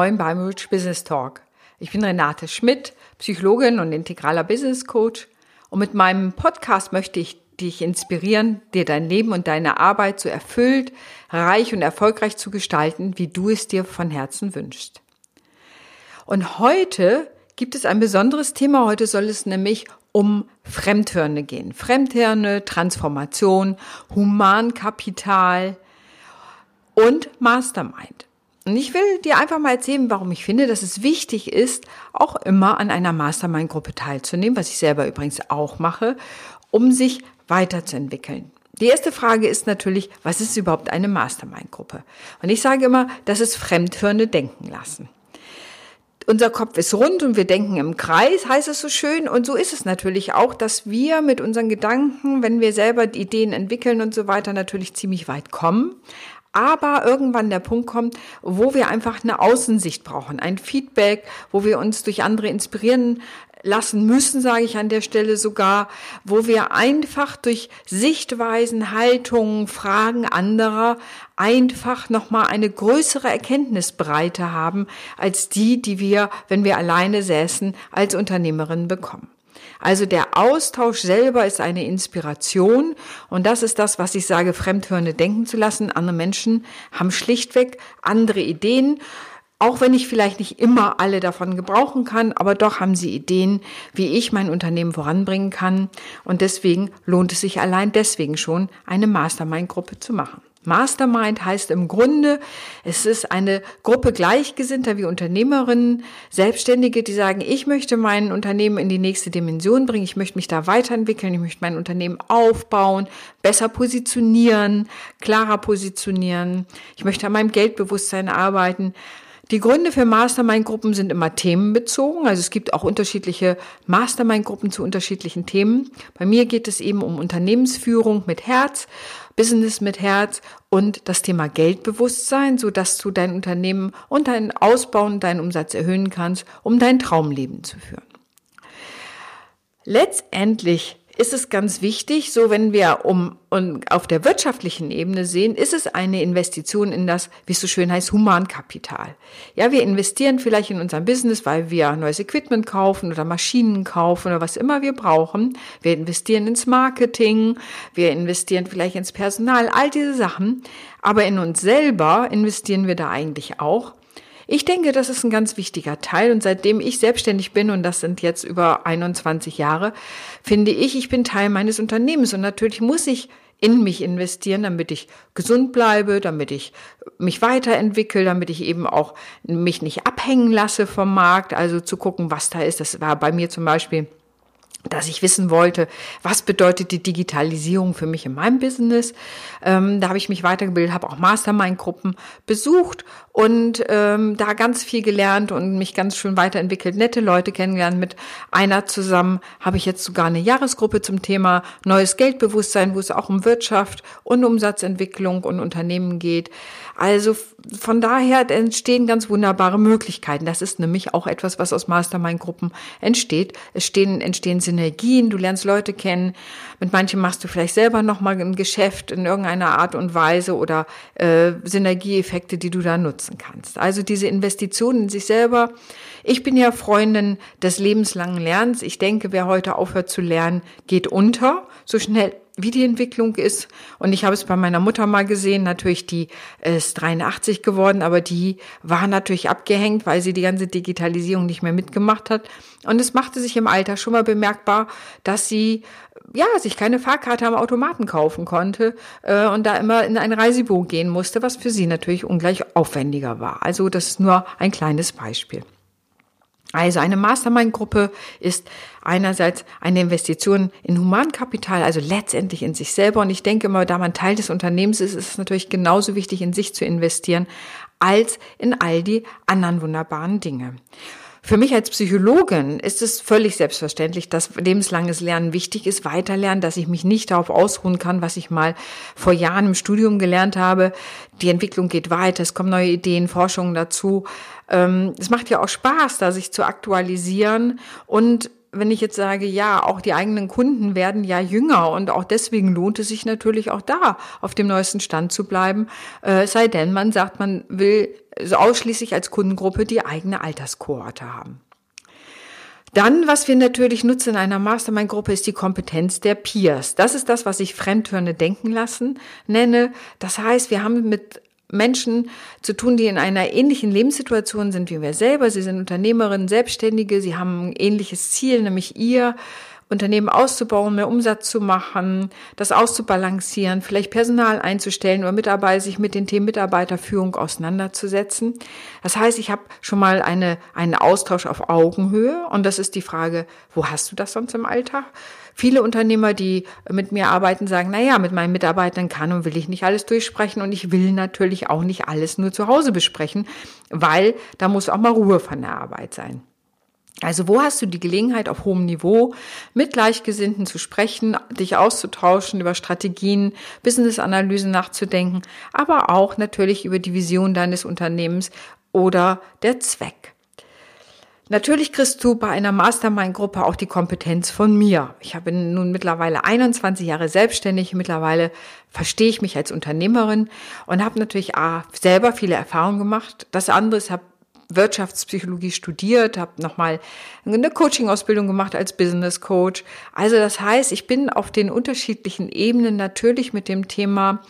Beim Rich Business Talk. Ich bin Renate Schmidt, Psychologin und integraler Business Coach. Und mit meinem Podcast möchte ich dich inspirieren, dir dein Leben und deine Arbeit so erfüllt, reich und erfolgreich zu gestalten, wie du es dir von Herzen wünschst. Und heute gibt es ein besonderes Thema. Heute soll es nämlich um Fremdhirne gehen. Fremdhirne, Transformation, Humankapital und Mastermind. Und ich will dir einfach mal erzählen, warum ich finde, dass es wichtig ist, auch immer an einer Mastermind-Gruppe teilzunehmen, was ich selber übrigens auch mache, um sich weiterzuentwickeln. Die erste Frage ist natürlich, was ist überhaupt eine Mastermind-Gruppe? Und ich sage immer, das ist Fremdhirne denken lassen. Unser Kopf ist rund und wir denken im Kreis, heißt es so schön. Und so ist es natürlich auch, dass wir mit unseren Gedanken, wenn wir selber Ideen entwickeln und so weiter, natürlich ziemlich weit kommen aber irgendwann der Punkt kommt, wo wir einfach eine Außensicht brauchen, ein Feedback, wo wir uns durch andere inspirieren lassen müssen, sage ich an der Stelle sogar, wo wir einfach durch Sichtweisen, Haltungen, Fragen anderer einfach nochmal eine größere Erkenntnisbreite haben als die, die wir, wenn wir alleine säßen, als Unternehmerin bekommen. Also der Austausch selber ist eine Inspiration und das ist das, was ich sage, Fremdhörende denken zu lassen. Andere Menschen haben schlichtweg andere Ideen. Auch wenn ich vielleicht nicht immer alle davon gebrauchen kann, aber doch haben sie Ideen, wie ich mein Unternehmen voranbringen kann. Und deswegen lohnt es sich allein deswegen schon, eine Mastermind-Gruppe zu machen. Mastermind heißt im Grunde, es ist eine Gruppe Gleichgesinnter wie Unternehmerinnen, Selbstständige, die sagen, ich möchte mein Unternehmen in die nächste Dimension bringen, ich möchte mich da weiterentwickeln, ich möchte mein Unternehmen aufbauen, besser positionieren, klarer positionieren, ich möchte an meinem Geldbewusstsein arbeiten. Die Gründe für Mastermind-Gruppen sind immer themenbezogen. Also es gibt auch unterschiedliche Mastermind-Gruppen zu unterschiedlichen Themen. Bei mir geht es eben um Unternehmensführung mit Herz, Business mit Herz und das Thema Geldbewusstsein, so dass du dein Unternehmen und deinen Ausbau und deinen Umsatz erhöhen kannst, um dein Traumleben zu führen. Letztendlich ist es ganz wichtig, so wenn wir um, um auf der wirtschaftlichen Ebene sehen, ist es eine Investition in das, wie es so schön heißt, Humankapital. Ja, wir investieren vielleicht in unser Business, weil wir neues Equipment kaufen oder Maschinen kaufen oder was immer wir brauchen. Wir investieren ins Marketing, wir investieren vielleicht ins Personal, all diese Sachen. Aber in uns selber investieren wir da eigentlich auch. Ich denke, das ist ein ganz wichtiger Teil. Und seitdem ich selbstständig bin, und das sind jetzt über 21 Jahre, finde ich, ich bin Teil meines Unternehmens. Und natürlich muss ich in mich investieren, damit ich gesund bleibe, damit ich mich weiterentwickle, damit ich eben auch mich nicht abhängen lasse vom Markt, also zu gucken, was da ist. Das war bei mir zum Beispiel dass ich wissen wollte, was bedeutet die Digitalisierung für mich in meinem Business. Ähm, da habe ich mich weitergebildet, habe auch Mastermind-Gruppen besucht und ähm, da ganz viel gelernt und mich ganz schön weiterentwickelt, nette Leute kennengelernt. Mit einer zusammen habe ich jetzt sogar eine Jahresgruppe zum Thema neues Geldbewusstsein, wo es auch um Wirtschaft und Umsatzentwicklung und Unternehmen geht. Also von daher entstehen ganz wunderbare Möglichkeiten. Das ist nämlich auch etwas, was aus Mastermind-Gruppen entsteht. Es stehen, entstehen Synergien, du lernst Leute kennen. Mit manchen machst du vielleicht selber nochmal ein Geschäft in irgendeiner Art und Weise oder äh, Synergieeffekte, die du da nutzen kannst. Also diese Investition in sich selber. Ich bin ja Freundin des lebenslangen Lernens. Ich denke, wer heute aufhört zu lernen, geht unter. So schnell wie die Entwicklung ist. Und ich habe es bei meiner Mutter mal gesehen, natürlich, die ist 83 geworden, aber die war natürlich abgehängt, weil sie die ganze Digitalisierung nicht mehr mitgemacht hat. Und es machte sich im Alter schon mal bemerkbar, dass sie ja, sich keine Fahrkarte am Automaten kaufen konnte äh, und da immer in ein Reisebüro gehen musste, was für sie natürlich ungleich aufwendiger war. Also das ist nur ein kleines Beispiel. Also eine Mastermind-Gruppe ist einerseits eine Investition in Humankapital, also letztendlich in sich selber. Und ich denke immer, da man Teil des Unternehmens ist, ist es natürlich genauso wichtig, in sich zu investieren, als in all die anderen wunderbaren Dinge. Für mich als Psychologin ist es völlig selbstverständlich, dass lebenslanges Lernen wichtig ist, weiterlernen, dass ich mich nicht darauf ausruhen kann, was ich mal vor Jahren im Studium gelernt habe. Die Entwicklung geht weiter, es kommen neue Ideen, Forschungen dazu. Ähm, es macht ja auch Spaß, da sich zu aktualisieren und wenn ich jetzt sage, ja, auch die eigenen Kunden werden ja jünger und auch deswegen lohnt es sich natürlich auch da auf dem neuesten Stand zu bleiben, äh, sei denn man sagt, man will so ausschließlich als Kundengruppe die eigene Alterskohorte haben. Dann, was wir natürlich nutzen in einer Mastermind-Gruppe, ist die Kompetenz der Peers. Das ist das, was ich Fremdhörne denken lassen nenne. Das heißt, wir haben mit Menschen zu tun, die in einer ähnlichen Lebenssituation sind wie wir selber. Sie sind Unternehmerinnen, Selbstständige, sie haben ein ähnliches Ziel, nämlich ihr Unternehmen auszubauen, mehr Umsatz zu machen, das auszubalancieren, vielleicht Personal einzustellen oder Mitarbeiter, sich mit den Themen Mitarbeiterführung auseinanderzusetzen. Das heißt, ich habe schon mal eine, einen Austausch auf Augenhöhe und das ist die Frage, wo hast du das sonst im Alltag? Viele Unternehmer, die mit mir arbeiten, sagen, na ja, mit meinen Mitarbeitern kann und will ich nicht alles durchsprechen und ich will natürlich auch nicht alles nur zu Hause besprechen, weil da muss auch mal Ruhe von der Arbeit sein. Also wo hast du die Gelegenheit, auf hohem Niveau mit Gleichgesinnten zu sprechen, dich auszutauschen, über Strategien, Business-Analysen nachzudenken, aber auch natürlich über die Vision deines Unternehmens oder der Zweck. Natürlich kriegst du bei einer Mastermind-Gruppe auch die Kompetenz von mir. Ich habe nun mittlerweile 21 Jahre selbstständig. Mittlerweile verstehe ich mich als Unternehmerin und habe natürlich A, selber viele Erfahrungen gemacht. Das andere ist, habe Wirtschaftspsychologie studiert, habe nochmal eine Coaching-Ausbildung gemacht als Business Coach. Also das heißt, ich bin auf den unterschiedlichen Ebenen natürlich mit dem Thema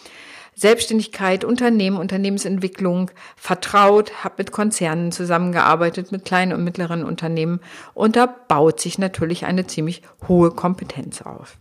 Selbstständigkeit, Unternehmen, Unternehmensentwicklung vertraut, habe mit Konzernen zusammengearbeitet, mit kleinen und mittleren Unternehmen und da baut sich natürlich eine ziemlich hohe Kompetenz auf.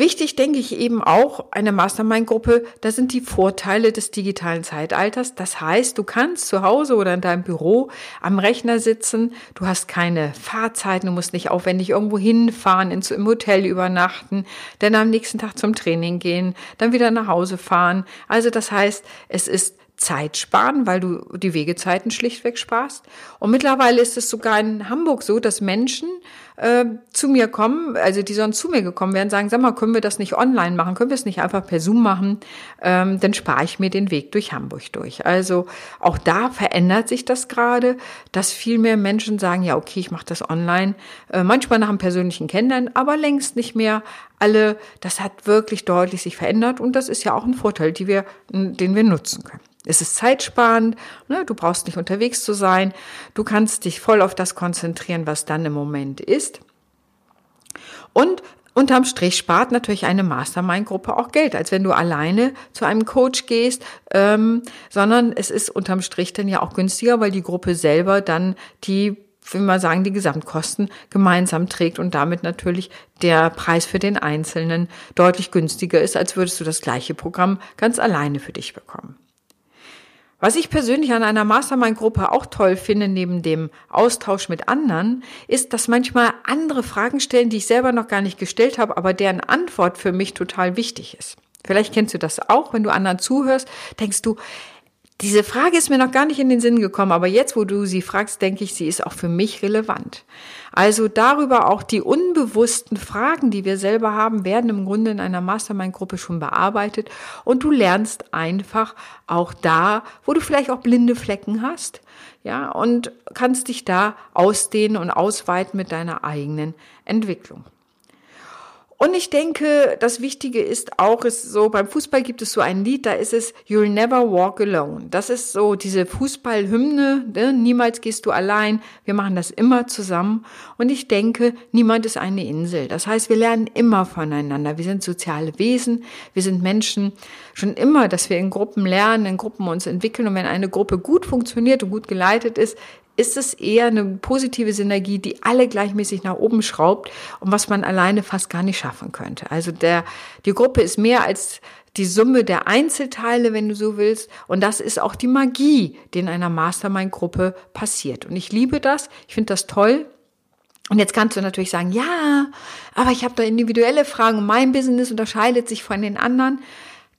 Wichtig denke ich eben auch eine Mastermind-Gruppe, da sind die Vorteile des digitalen Zeitalters. Das heißt, du kannst zu Hause oder in deinem Büro am Rechner sitzen, du hast keine Fahrzeiten, du musst nicht aufwendig irgendwo hinfahren, ins, im Hotel übernachten, dann am nächsten Tag zum Training gehen, dann wieder nach Hause fahren. Also das heißt, es ist Zeit sparen, weil du die Wegezeiten schlichtweg sparst. Und mittlerweile ist es sogar in Hamburg so, dass Menschen äh, zu mir kommen, also die sonst zu mir gekommen wären, sagen, sag mal, können wir das nicht online machen? Können wir es nicht einfach per Zoom machen? Ähm, dann spare ich mir den Weg durch Hamburg durch. Also auch da verändert sich das gerade, dass viel mehr Menschen sagen, ja, okay, ich mache das online. Äh, manchmal nach einem persönlichen Kennenlernen, aber längst nicht mehr alle. Das hat wirklich deutlich sich verändert und das ist ja auch ein Vorteil, die wir, den wir nutzen können. Es ist zeitsparend, ne? du brauchst nicht unterwegs zu sein, du kannst dich voll auf das konzentrieren, was dann im Moment ist. Und unterm Strich spart natürlich eine Mastermind-Gruppe auch Geld, als wenn du alleine zu einem Coach gehst, ähm, sondern es ist unterm Strich dann ja auch günstiger, weil die Gruppe selber dann die will man sagen, die Gesamtkosten gemeinsam trägt und damit natürlich der Preis für den Einzelnen deutlich günstiger ist, als würdest du das gleiche Programm ganz alleine für dich bekommen. Was ich persönlich an einer Mastermind-Gruppe auch toll finde, neben dem Austausch mit anderen, ist, dass manchmal andere Fragen stellen, die ich selber noch gar nicht gestellt habe, aber deren Antwort für mich total wichtig ist. Vielleicht kennst du das auch, wenn du anderen zuhörst, denkst du, diese Frage ist mir noch gar nicht in den Sinn gekommen, aber jetzt, wo du sie fragst, denke ich, sie ist auch für mich relevant. Also darüber auch die unbewussten Fragen, die wir selber haben, werden im Grunde in einer Mastermind-Gruppe schon bearbeitet und du lernst einfach auch da, wo du vielleicht auch blinde Flecken hast, ja, und kannst dich da ausdehnen und ausweiten mit deiner eigenen Entwicklung. Und ich denke, das Wichtige ist auch, ist so, beim Fußball gibt es so ein Lied, da ist es You'll Never Walk Alone. Das ist so diese Fußballhymne, ne? niemals gehst du allein, wir machen das immer zusammen. Und ich denke, niemand ist eine Insel. Das heißt, wir lernen immer voneinander. Wir sind soziale Wesen, wir sind Menschen. Schon immer, dass wir in Gruppen lernen, in Gruppen uns entwickeln. Und wenn eine Gruppe gut funktioniert und gut geleitet ist, ist es eher eine positive Synergie, die alle gleichmäßig nach oben schraubt und was man alleine fast gar nicht schaffen könnte. Also der, die Gruppe ist mehr als die Summe der Einzelteile, wenn du so willst. Und das ist auch die Magie, die in einer Mastermind-Gruppe passiert. Und ich liebe das. Ich finde das toll. Und jetzt kannst du natürlich sagen, ja, aber ich habe da individuelle Fragen. Mein Business unterscheidet sich von den anderen.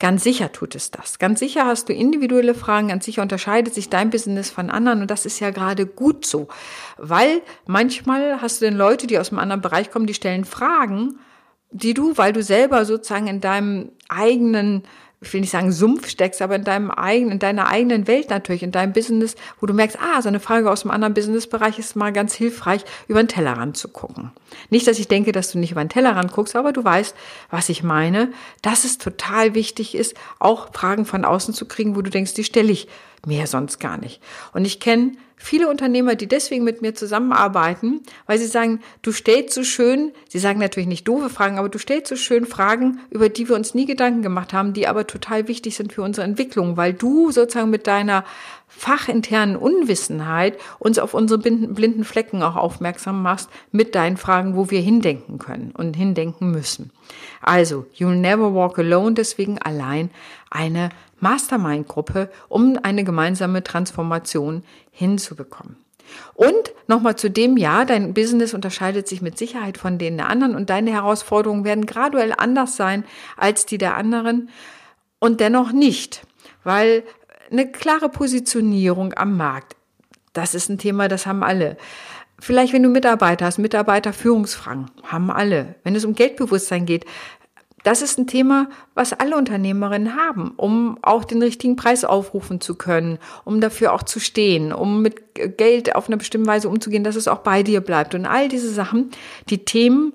Ganz sicher tut es das. Ganz sicher hast du individuelle Fragen, ganz sicher unterscheidet sich dein Business von anderen und das ist ja gerade gut so. Weil manchmal hast du denn Leute, die aus einem anderen Bereich kommen, die stellen Fragen, die du, weil du selber sozusagen in deinem eigenen ich will nicht sagen Sumpf steckst, aber in deinem eigenen, in deiner eigenen Welt natürlich, in deinem Business, wo du merkst, ah, so eine Frage aus einem anderen Businessbereich ist mal ganz hilfreich, über den Tellerrand zu gucken. Nicht, dass ich denke, dass du nicht über den Tellerrand guckst, aber du weißt, was ich meine, dass es total wichtig ist, auch Fragen von außen zu kriegen, wo du denkst, die stelle ich mir sonst gar nicht. Und ich kenne viele Unternehmer, die deswegen mit mir zusammenarbeiten, weil sie sagen, du stellst so schön, sie sagen natürlich nicht doofe Fragen, aber du stellst so schön Fragen, über die wir uns nie Gedanken gemacht haben, die aber total wichtig sind für unsere Entwicklung, weil du sozusagen mit deiner fachinternen Unwissenheit uns auf unsere blinden Flecken auch aufmerksam machst mit deinen Fragen, wo wir hindenken können und hindenken müssen. Also, you'll never walk alone, deswegen allein eine Mastermind-Gruppe, um eine gemeinsame Transformation hinzubekommen. Und nochmal zu dem Jahr, dein Business unterscheidet sich mit Sicherheit von denen der anderen und deine Herausforderungen werden graduell anders sein als die der anderen und dennoch nicht, weil eine klare Positionierung am Markt, das ist ein Thema, das haben alle. Vielleicht, wenn du Mitarbeiter hast, Mitarbeiterführungsfragen, haben alle. Wenn es um Geldbewusstsein geht, das ist ein Thema, was alle Unternehmerinnen haben, um auch den richtigen Preis aufrufen zu können, um dafür auch zu stehen, um mit Geld auf eine bestimmte Weise umzugehen, dass es auch bei dir bleibt. Und all diese Sachen, die Themen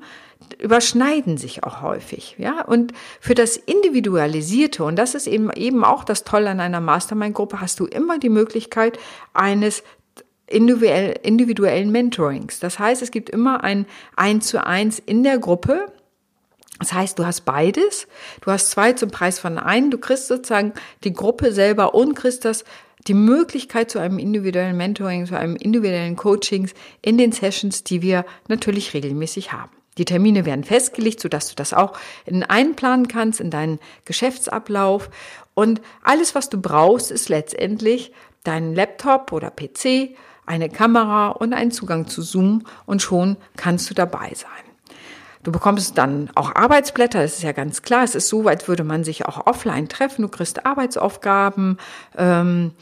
überschneiden sich auch häufig, ja. Und für das Individualisierte, und das ist eben, eben auch das Tolle an einer Mastermind-Gruppe, hast du immer die Möglichkeit eines individuellen Mentorings. Das heißt, es gibt immer ein Eins zu eins in der Gruppe, das heißt, du hast beides. Du hast zwei zum Preis von einem. Du kriegst sozusagen die Gruppe selber und kriegst das die Möglichkeit zu einem individuellen Mentoring, zu einem individuellen Coachings in den Sessions, die wir natürlich regelmäßig haben. Die Termine werden festgelegt, sodass du das auch in einplanen kannst, in deinen Geschäftsablauf. Und alles, was du brauchst, ist letztendlich dein Laptop oder PC, eine Kamera und einen Zugang zu Zoom und schon kannst du dabei sein. Du bekommst dann auch Arbeitsblätter, das ist ja ganz klar. Es ist so, als würde man sich auch offline treffen. Du kriegst Arbeitsaufgaben. Ähm,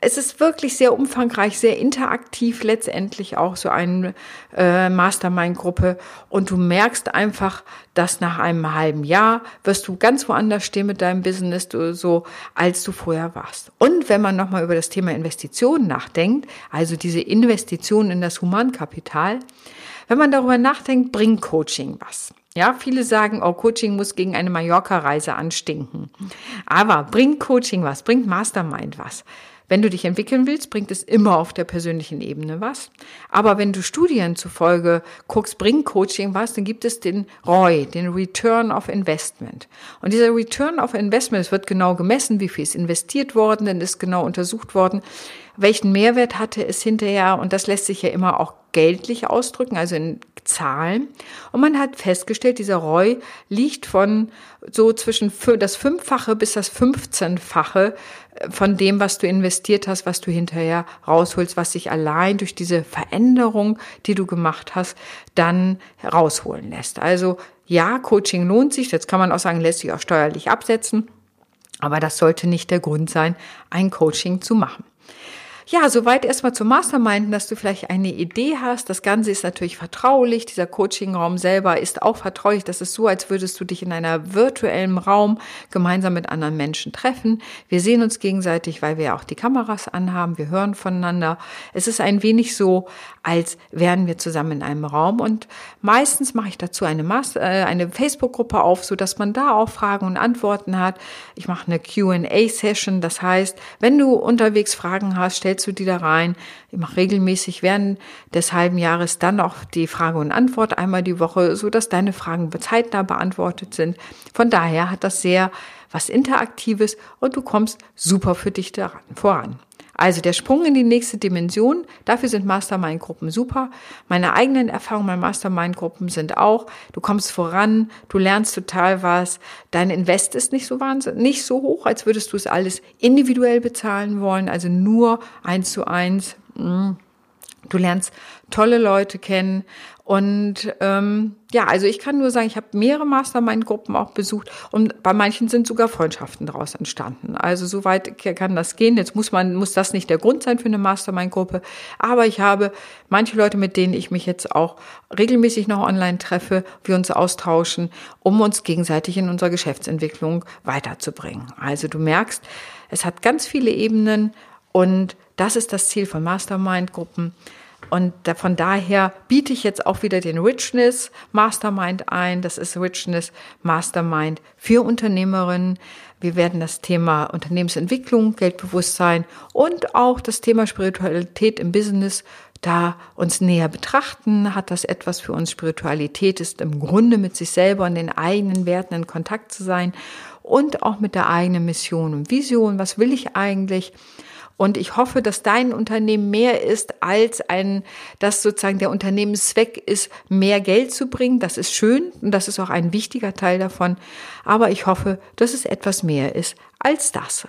es ist wirklich sehr umfangreich, sehr interaktiv letztendlich auch so eine äh, Mastermind-Gruppe. Und du merkst einfach, dass nach einem halben Jahr wirst du ganz woanders stehen mit deinem Business, du, so als du vorher warst. Und wenn man nochmal über das Thema Investitionen nachdenkt, also diese Investition in das Humankapital, wenn man darüber nachdenkt, bringt Coaching was. Ja, viele sagen, oh, Coaching muss gegen eine Mallorca-Reise anstinken. Aber bringt Coaching was, bringt Mastermind was. Wenn du dich entwickeln willst, bringt es immer auf der persönlichen Ebene was. Aber wenn du Studien zufolge guckst, bringt Coaching was, dann gibt es den ROI, den Return of Investment. Und dieser Return of Investment, es wird genau gemessen, wie viel ist investiert worden, dann ist genau untersucht worden, welchen Mehrwert hatte es hinterher. Und das lässt sich ja immer auch geldlich ausdrücken, also in Zahlen. Und man hat festgestellt, dieser ROI liegt von so zwischen das Fünffache bis das Fünfzehnfache äh, von dem, was du investiert hast, was du hinterher rausholst, was sich allein durch diese Veränderung, die du gemacht hast, dann rausholen lässt. Also ja, Coaching lohnt sich. Jetzt kann man auch sagen, lässt sich auch steuerlich absetzen. Aber das sollte nicht der Grund sein, ein Coaching zu machen. Ja, soweit erstmal zum Mastermind, dass du vielleicht eine Idee hast. Das Ganze ist natürlich vertraulich. Dieser Coachingraum selber ist auch vertraulich. Das ist so, als würdest du dich in einer virtuellen Raum gemeinsam mit anderen Menschen treffen. Wir sehen uns gegenseitig, weil wir auch die Kameras anhaben. Wir hören voneinander. Es ist ein wenig so, als wären wir zusammen in einem Raum. Und meistens mache ich dazu eine, Master, äh, eine Facebook-Gruppe auf, so dass man da auch Fragen und Antworten hat. Ich mache eine Q&A-Session. Das heißt, wenn du unterwegs Fragen hast, stell stellst du die da rein. Ich mache regelmäßig während des halben Jahres dann auch die Frage und Antwort einmal die Woche, so dass deine Fragen zeitnah beantwortet sind. Von daher hat das sehr was Interaktives und du kommst super für dich daran, voran. Also der Sprung in die nächste Dimension, dafür sind Mastermind-Gruppen super. Meine eigenen Erfahrungen bei Mastermind-Gruppen sind auch, du kommst voran, du lernst total was, dein Invest ist nicht so wahnsinnig, nicht so hoch, als würdest du es alles individuell bezahlen wollen, also nur eins zu eins. Mh hm, Du lernst tolle Leute kennen und ähm, ja, also ich kann nur sagen, ich habe mehrere Mastermind-Gruppen auch besucht und bei manchen sind sogar Freundschaften daraus entstanden. Also soweit kann das gehen. Jetzt muss man muss das nicht der Grund sein für eine Mastermind-Gruppe, aber ich habe manche Leute, mit denen ich mich jetzt auch regelmäßig noch online treffe, wir uns austauschen, um uns gegenseitig in unserer Geschäftsentwicklung weiterzubringen. Also du merkst, es hat ganz viele Ebenen und das ist das Ziel von Mastermind-Gruppen und von daher biete ich jetzt auch wieder den Richness Mastermind ein. Das ist Richness Mastermind für Unternehmerinnen. Wir werden das Thema Unternehmensentwicklung, Geldbewusstsein und auch das Thema Spiritualität im Business da uns näher betrachten. Hat das etwas für uns? Spiritualität ist im Grunde mit sich selber und den eigenen Werten in Kontakt zu sein und auch mit der eigenen Mission und Vision. Was will ich eigentlich? Und ich hoffe, dass dein Unternehmen mehr ist als ein, dass sozusagen der Unternehmenszweck ist, mehr Geld zu bringen. Das ist schön und das ist auch ein wichtiger Teil davon. Aber ich hoffe, dass es etwas mehr ist als das.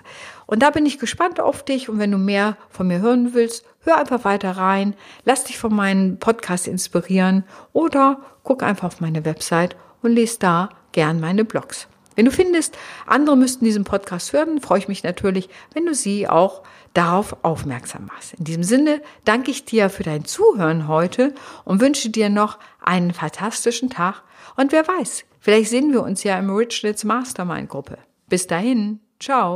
Und da bin ich gespannt auf dich. Und wenn du mehr von mir hören willst, hör einfach weiter rein. Lass dich von meinem Podcast inspirieren oder guck einfach auf meine Website und lese da gern meine Blogs. Wenn du findest, andere müssten diesen Podcast hören, freue ich mich natürlich, wenn du sie auch darauf aufmerksam machst. In diesem Sinne danke ich dir für dein Zuhören heute und wünsche dir noch einen fantastischen Tag. Und wer weiß, vielleicht sehen wir uns ja im Richness Mastermind Gruppe. Bis dahin, ciao.